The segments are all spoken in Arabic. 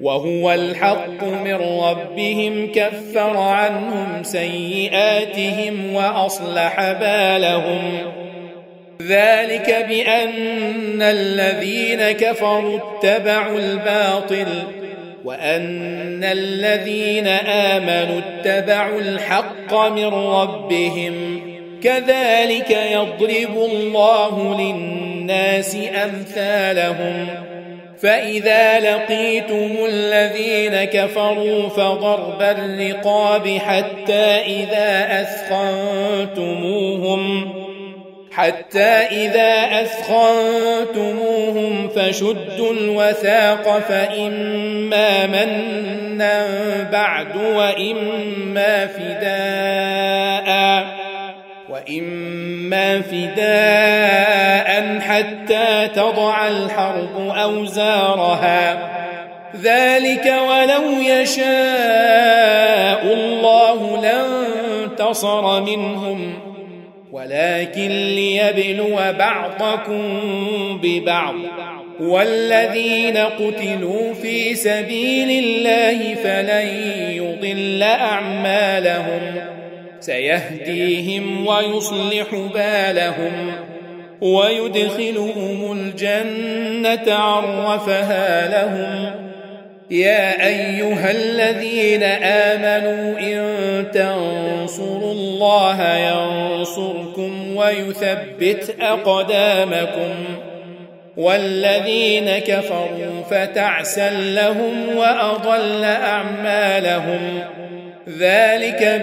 وهو الحق من ربهم كفر عنهم سيئاتهم وأصلح بالهم. ذلك بأن الذين كفروا اتبعوا الباطل وأن الذين آمنوا اتبعوا الحق من ربهم. كذلك يضرب الله للناس أمثالهم. فإذا لقيتم الذين كفروا فضرب الرقاب حتى إذا أثخنتموهم حتى إذا أثخنتموهم فشدوا الوثاق فإما منا بعد وإما فداء وإما فداء حتى تضع الحرب أوزارها. ذلك ولو يشاء الله لانتصر منهم ولكن ليبلو بعضكم ببعض. والذين قتلوا في سبيل الله فلن يضل أعمالهم سيهديهم ويصلح بالهم. ويدخلهم الجنة عرفها لهم. يا أيها الذين آمنوا إن تنصروا الله ينصركم ويثبت أقدامكم. والذين كفروا فتعسا لهم وأضل أعمالهم. ذلك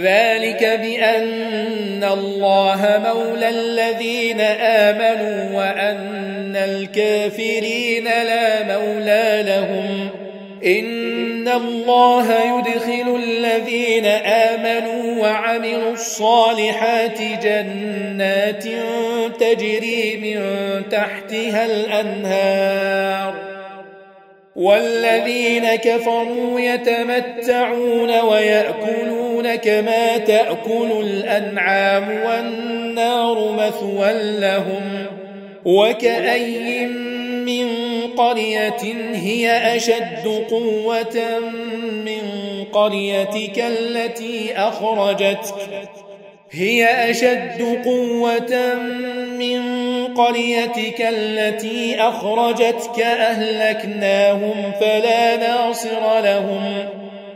ذلك بأن الله مولى الذين آمنوا وأن الكافرين لا مولى لهم. إن الله يدخل الذين آمنوا وعملوا الصالحات جنات تجري من تحتها الأنهار. والذين كفروا يتمتعون ويأكلون كما تأكل الأنعام والنار مثوى لهم وكأي من قرية هي أشد قوة من قريتك التي أخرجتك هي أشد قوة من قريتك التي أخرجتك أهلكناهم فلا ناصر لهم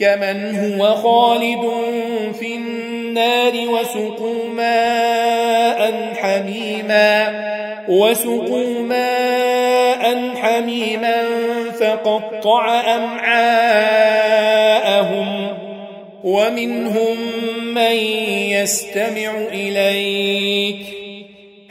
كمن هو خالد في النار وسقوا ماء حميما وسقوا ماء حميما فقطع أمعاءهم ومنهم من يستمع إليك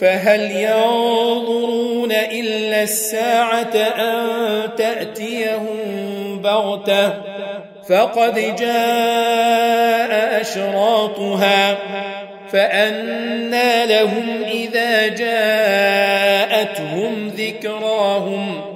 فهل ينظرون إلا الساعة أن تأتيهم بغتة؟ فقد جاء أشراطها فأنى لهم إذا جاءتهم ذكراهم.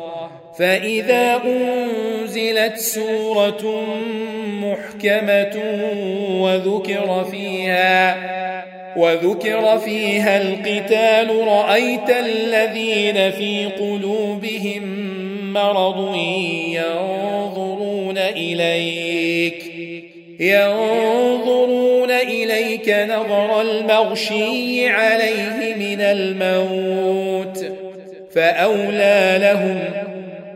فإذا أنزلت سورة محكمة وذكر فيها وذكر فيها القتال رأيت الذين في قلوبهم مرض ينظرون إليك ينظرون إليك نظر المغشي عليه من الموت فأولى لهم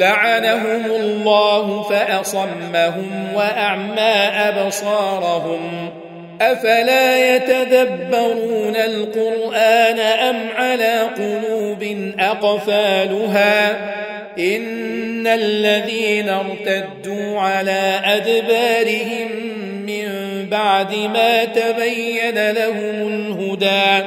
لعنهم الله فأصمهم وأعمى أبصارهم. أفلا يتدبرون القرآن أم على قلوب أقفالها؟ إن الذين ارتدوا على أدبارهم من بعد ما تبين لهم الهدى.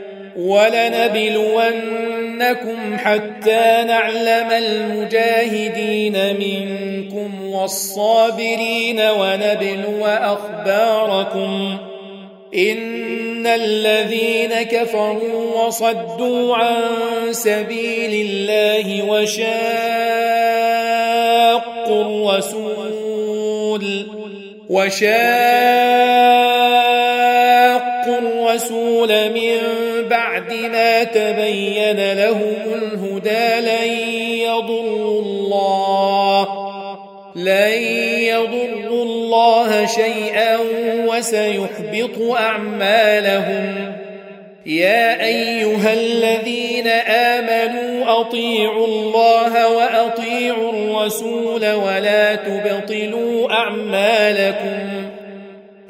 ولنبلونكم حتى نعلم المجاهدين منكم والصابرين ونبلو أخباركم. إن الذين كفروا وصدوا عن سبيل الله وشاقوا الرسول وشاقوا الرسول من ما تبين لهم الهدى لن يضروا الله لن يضروا الله شيئا وسيحبط أعمالهم. يا أيها الذين آمنوا أطيعوا الله وأطيعوا الرسول ولا تبطلوا أعمالكم.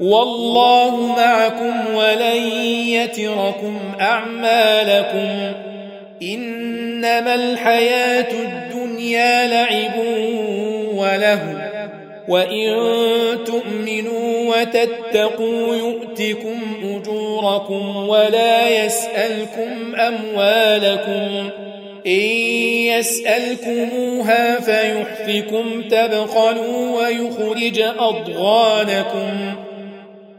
والله معكم ولن يتركم أعمالكم إنما الحياة الدنيا لعب وله وإن تؤمنوا وتتقوا يؤتكم أجوركم ولا يسألكم أموالكم إن يسألكموها فيحفكم تبخلوا ويخرج أضغانكم